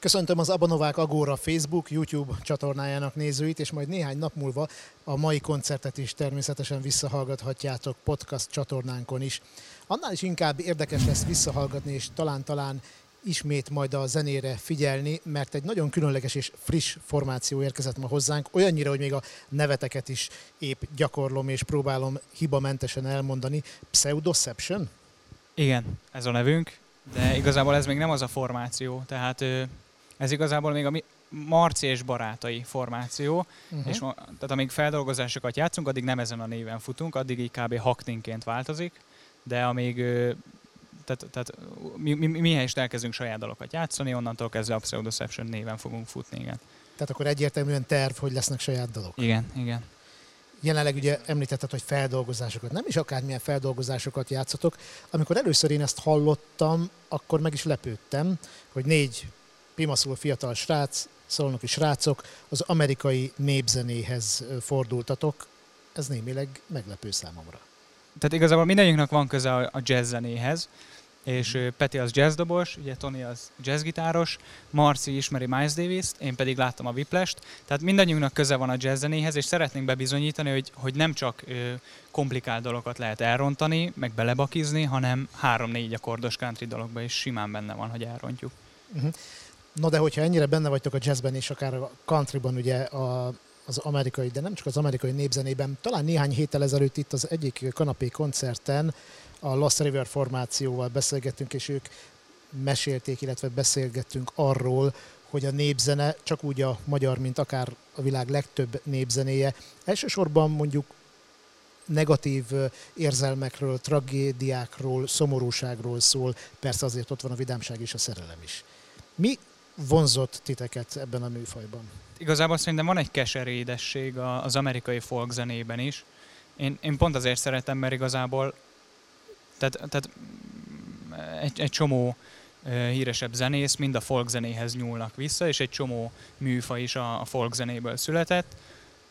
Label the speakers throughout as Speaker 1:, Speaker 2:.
Speaker 1: Köszöntöm az Abanovák Agóra Facebook, YouTube csatornájának nézőit, és majd néhány nap múlva a mai koncertet is természetesen visszahallgathatjátok podcast csatornánkon is. Annál is inkább érdekes lesz visszahallgatni, és talán-talán ismét majd a zenére figyelni, mert egy nagyon különleges és friss formáció érkezett ma hozzánk, olyannyira, hogy még a neveteket is épp gyakorlom és próbálom hibamentesen elmondani. Pseudoception?
Speaker 2: Igen, ez a nevünk, de igazából ez még nem az a formáció, tehát ez igazából még a mi Marci és barátai formáció, uh-huh. és tehát amíg feldolgozásokat játszunk, addig nem ezen a néven futunk, addig így kb. haktinként változik, de amíg tehát, tehát mi, mi, mi is elkezdünk saját dalokat játszani, onnantól kezdve a Pseudoception néven fogunk futni, igen.
Speaker 1: Tehát akkor egyértelműen terv, hogy lesznek saját dalok.
Speaker 2: Igen, igen.
Speaker 1: Jelenleg ugye említetted, hogy feldolgozásokat, nem is akármilyen feldolgozásokat játszatok. Amikor először én ezt hallottam, akkor meg is lepődtem, hogy négy pimaszul fiatal srác, szolnoki srácok az amerikai népzenéhez fordultatok. Ez némileg meglepő számomra.
Speaker 2: Tehát igazából mindegyiknek van köze a jazz zenéhez, és Peti az jazzdobos, ugye Tony az jazzgitáros, Marci ismeri Miles Davis-t, én pedig láttam a Whiplash-t, tehát mindannyiunknak köze van a jazz zenéhez, és szeretnénk bebizonyítani, hogy, hogy nem csak ö, komplikált dolgokat lehet elrontani, meg belebakizni, hanem három-négy akkordos country dologba is simán benne van, hogy elrontjuk. Uh-huh.
Speaker 1: No de hogyha ennyire benne vagytok a jazzben és akár a countryban ugye a, az amerikai, de nem csak az amerikai népzenében, talán néhány héttel ezelőtt itt az egyik kanapé koncerten a Lost River formációval beszélgettünk, és ők mesélték, illetve beszélgettünk arról, hogy a népzene, csak úgy a magyar, mint akár a világ legtöbb népzenéje, elsősorban mondjuk negatív érzelmekről, tragédiákról, szomorúságról szól, persze azért ott van a vidámság és a szerelem is. Mi vonzott titeket ebben a műfajban?
Speaker 2: Igazából szerintem van egy keserédesség az amerikai folk zenében is. Én, én pont azért szeretem, mert igazából tehát, tehát egy, egy csomó híresebb zenész mind a folk zenéhez nyúlnak vissza, és egy csomó műfa is a, a folk zenéből született.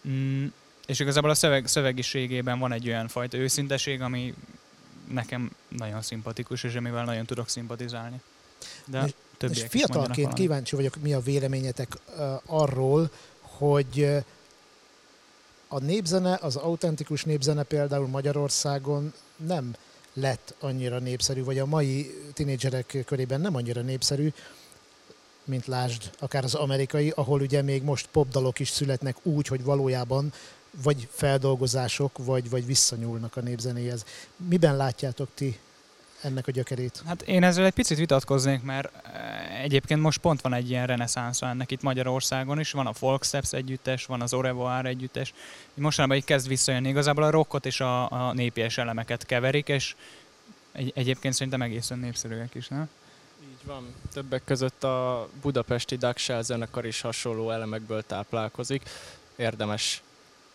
Speaker 2: Mm, és igazából a szöveg, szövegiségében van egy olyan fajta őszinteség, ami nekem nagyon szimpatikus, és amivel nagyon tudok szimpatizálni.
Speaker 1: De és, fiatalként kíváncsi vagyok, mi a véleményetek arról, hogy a népzene, az autentikus népzene például Magyarországon nem lett annyira népszerű, vagy a mai tinédzserek körében nem annyira népszerű, mint lásd, akár az amerikai, ahol ugye még most popdalok is születnek úgy, hogy valójában vagy feldolgozások, vagy, vagy visszanyúlnak a népzenéhez. Miben látjátok ti ennek a gyökerét?
Speaker 2: Hát én ezzel egy picit vitatkoznék, mert eh, egyébként most pont van egy ilyen reneszánsza ennek itt Magyarországon is, van a Folk Steps együttes, van az Orevoir együttes, mostanában így kezd visszajönni, igazából a rockot és a, a népies elemeket keverik, és egy, egyébként szerintem egészen népszerűek is, nem?
Speaker 3: Így van. Többek között a budapesti Duckshell zenekar is hasonló elemekből táplálkozik. Érdemes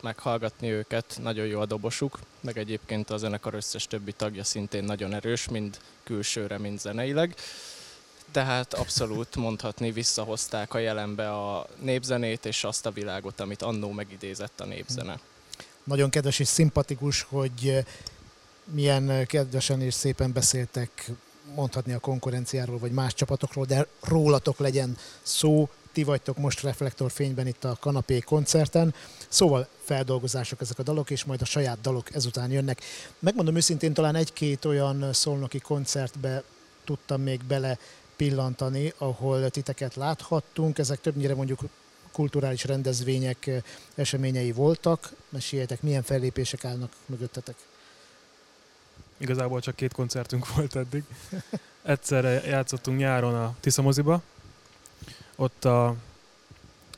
Speaker 3: meghallgatni őket, nagyon jó a dobosuk, meg egyébként a zenekar összes többi tagja szintén nagyon erős, mind külsőre, mind zeneileg. Tehát abszolút mondhatni, visszahozták a jelenbe a népzenét és azt a világot, amit annó megidézett a népzene.
Speaker 1: Nagyon kedves és szimpatikus, hogy milyen kedvesen és szépen beszéltek mondhatni a konkurenciáról, vagy más csapatokról, de rólatok legyen szó, ti vagytok most reflektorfényben itt a kanapé koncerten. Szóval feldolgozások ezek a dalok, és majd a saját dalok ezután jönnek. Megmondom őszintén, talán egy-két olyan szolnoki koncertbe tudtam még bele pillantani, ahol titeket láthattunk. Ezek többnyire mondjuk kulturális rendezvények eseményei voltak. Meséljetek, milyen fellépések állnak mögöttetek?
Speaker 4: Igazából csak két koncertünk volt eddig. Egyszerre játszottunk nyáron a Tiszamoziba, ott a...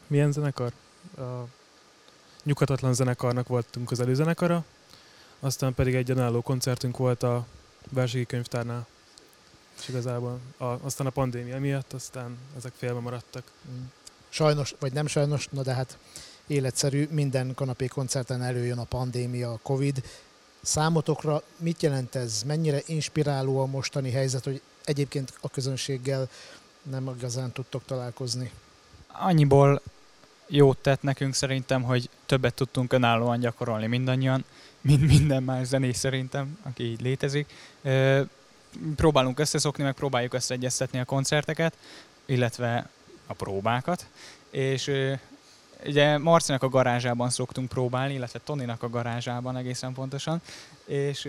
Speaker 4: Milyen zenekar? A Nyughatatlan zenekarnak voltunk az előzenekara, aztán pedig egy önálló koncertünk volt a Verségi Könyvtárnál. És igazából a, aztán a pandémia miatt, aztán ezek félbe maradtak. Mm.
Speaker 1: Sajnos, vagy nem sajnos, na de hát életszerű, minden kanapé koncerten előjön a pandémia, a Covid. Számotokra mit jelent ez? Mennyire inspiráló a mostani helyzet, hogy egyébként a közönséggel nem igazán tudtok találkozni?
Speaker 2: Annyiból jót tett nekünk szerintem, hogy többet tudtunk önállóan gyakorolni mindannyian, mint minden más zenész szerintem, aki így létezik. Próbálunk összeszokni, meg próbáljuk összeegyeztetni a koncerteket, illetve
Speaker 1: a próbákat, és ugye Marcinak a garázsában szoktunk próbálni, illetve Toninak a garázsában egészen pontosan, és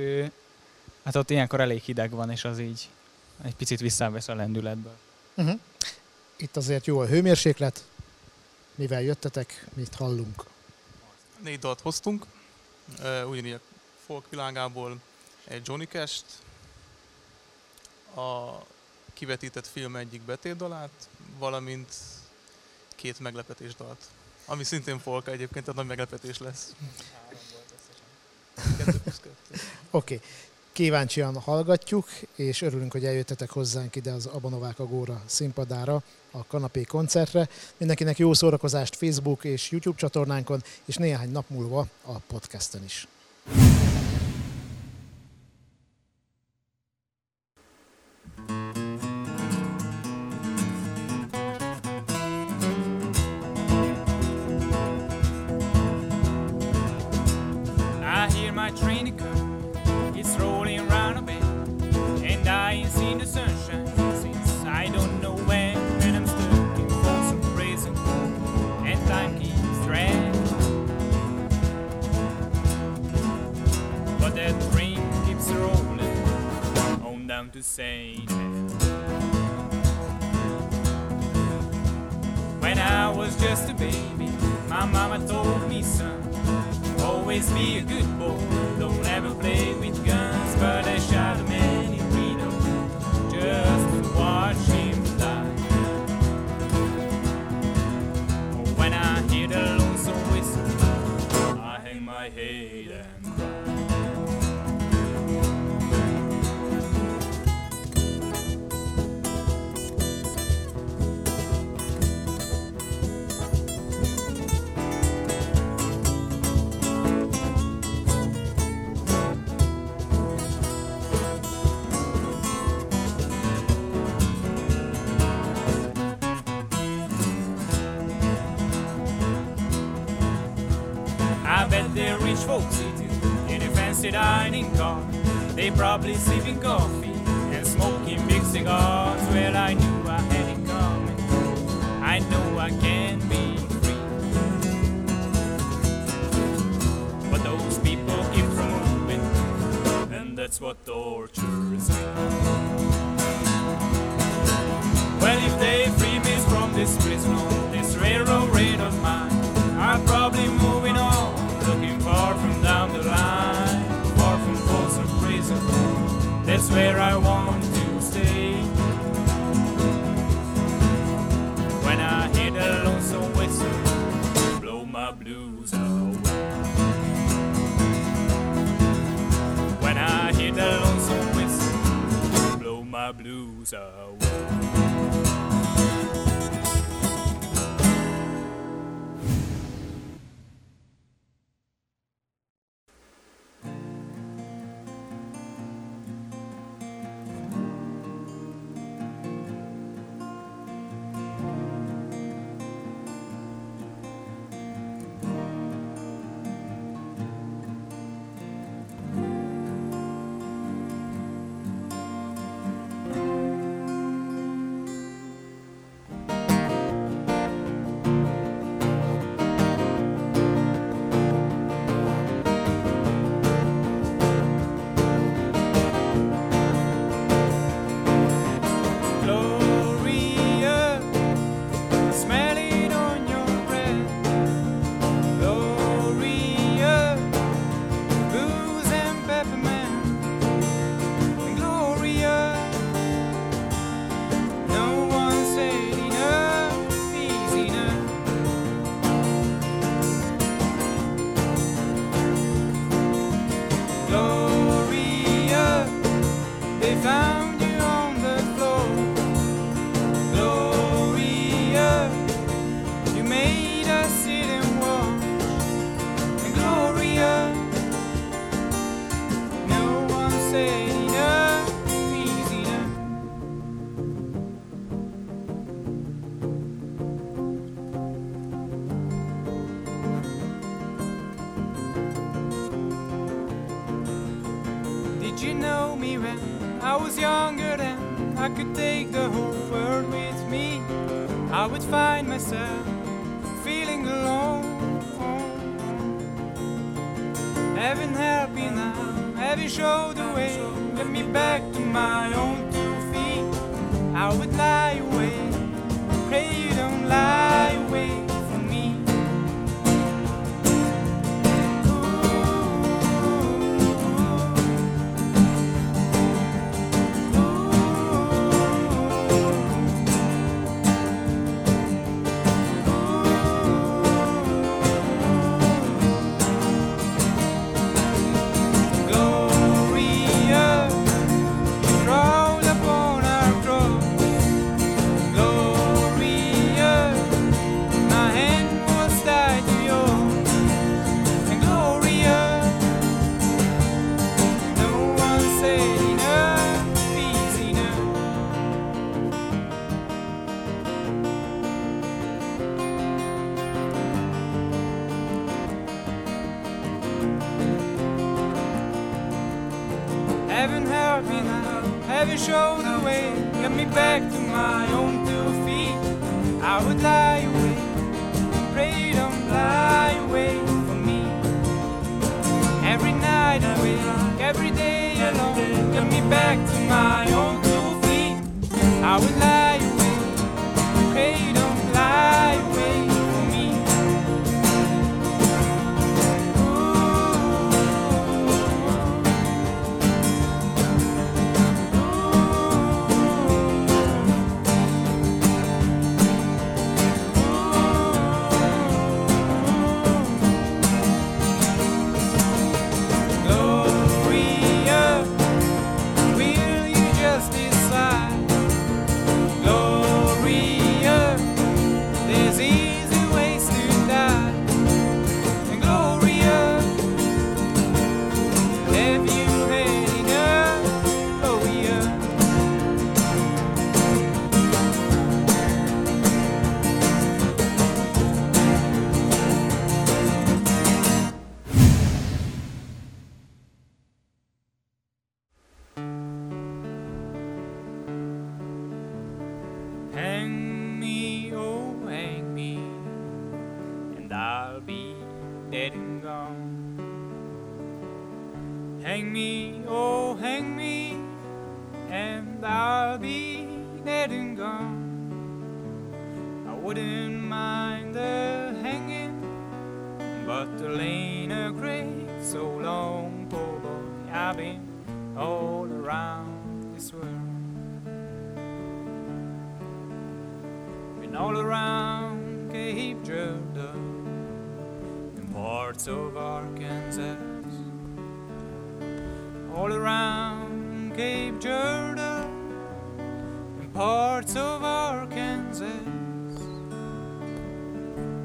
Speaker 1: hát ott ilyenkor elég hideg van, és az így egy picit visszavesz a lendületből. Uh-huh.
Speaker 2: Itt azért jó a hőmérséklet, mivel jöttetek, mit hallunk?
Speaker 5: Négy dalt hoztunk, ugyanígy a folk világából egy Johnny Cash-t, a kivetített film egyik betétdalát, valamint két meglepetés dalt. Ami szintén folk egyébként, tehát nagy meglepetés lesz.
Speaker 2: Oké. Okay. Kíváncsian hallgatjuk, és örülünk, hogy eljöttetek hozzánk ide az Abanovák Agóra színpadára, a kanapé koncertre. Mindenkinek jó szórakozást Facebook és YouTube csatornánkon, és néhány nap múlva a podcasten is. To say When I was just a baby, my mama told me, son, always be a good boy, don't ever play with guns, but I shot a man in Reno just to watch him die. When I hear the lonesome whistle, I hang my head rich folks in a fancy dining car. They probably sipping coffee and smoking big cigars. Well, I knew I had it coming. I know I can be free. But those people keep from moving, and that's what tortures me. Well, if they free me from this prison, where I want say. But lay in a grave so long, poor boy, I've been all around this world. Been all around Cape Jordan and parts of Arkansas. All around Cape Jordan and parts of Arkansas.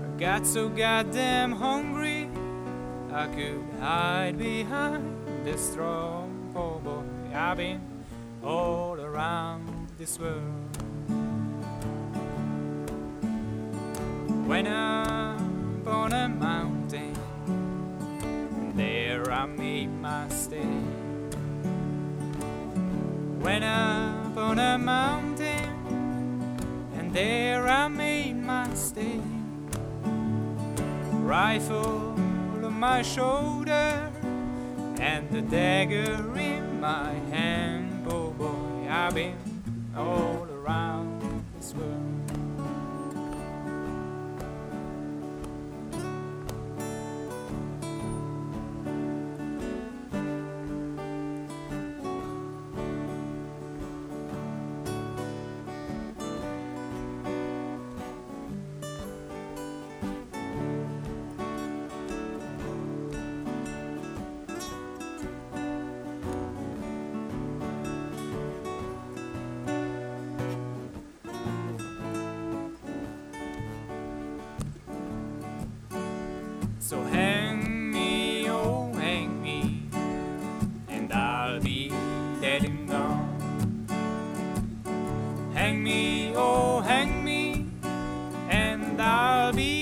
Speaker 2: I got so goddamn hungry I could hide behind this strong poor boy. I've been all around this world. When I'm on a mountain, and there I made my stay. When I'm on a mountain, and there I made my stay. Rifle my shoulder, and the dagger in my hand. Oh boy, I've been all So hang me, oh hang me, and I'll be dead and gone. Hang me, oh hang me, and I'll be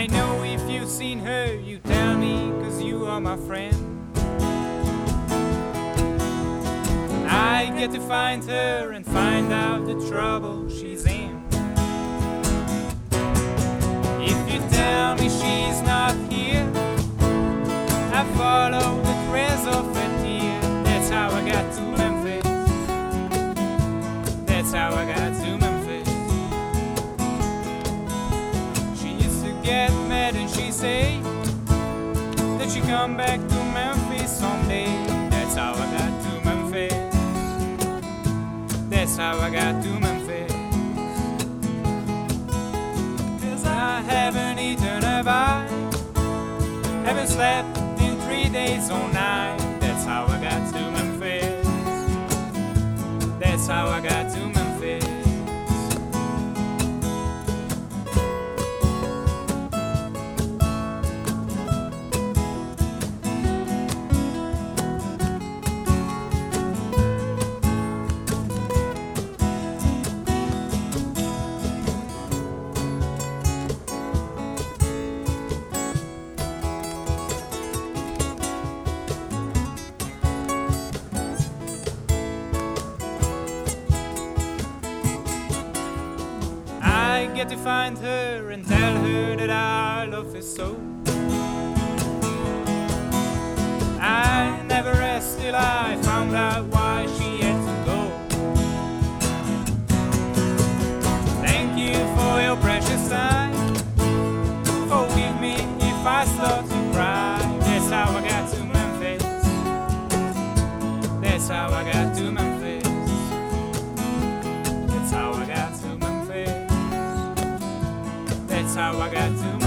Speaker 2: I know if you've seen her, you tell me, cause you are my friend. I get to find her and find out the trouble she's in. If you tell me she's not here, I follow the trails of a tear. That's how I got to Memphis. That's how I got get mad and she say that she come back to Memphis someday. That's how I got to Memphis. That's how I got to Memphis. Cause I haven't eaten a bite, haven't slept in three days or night. That's how I got to Memphis. That's how I got get to find her and tell her that I love her so. I never rest till I found out why how I got to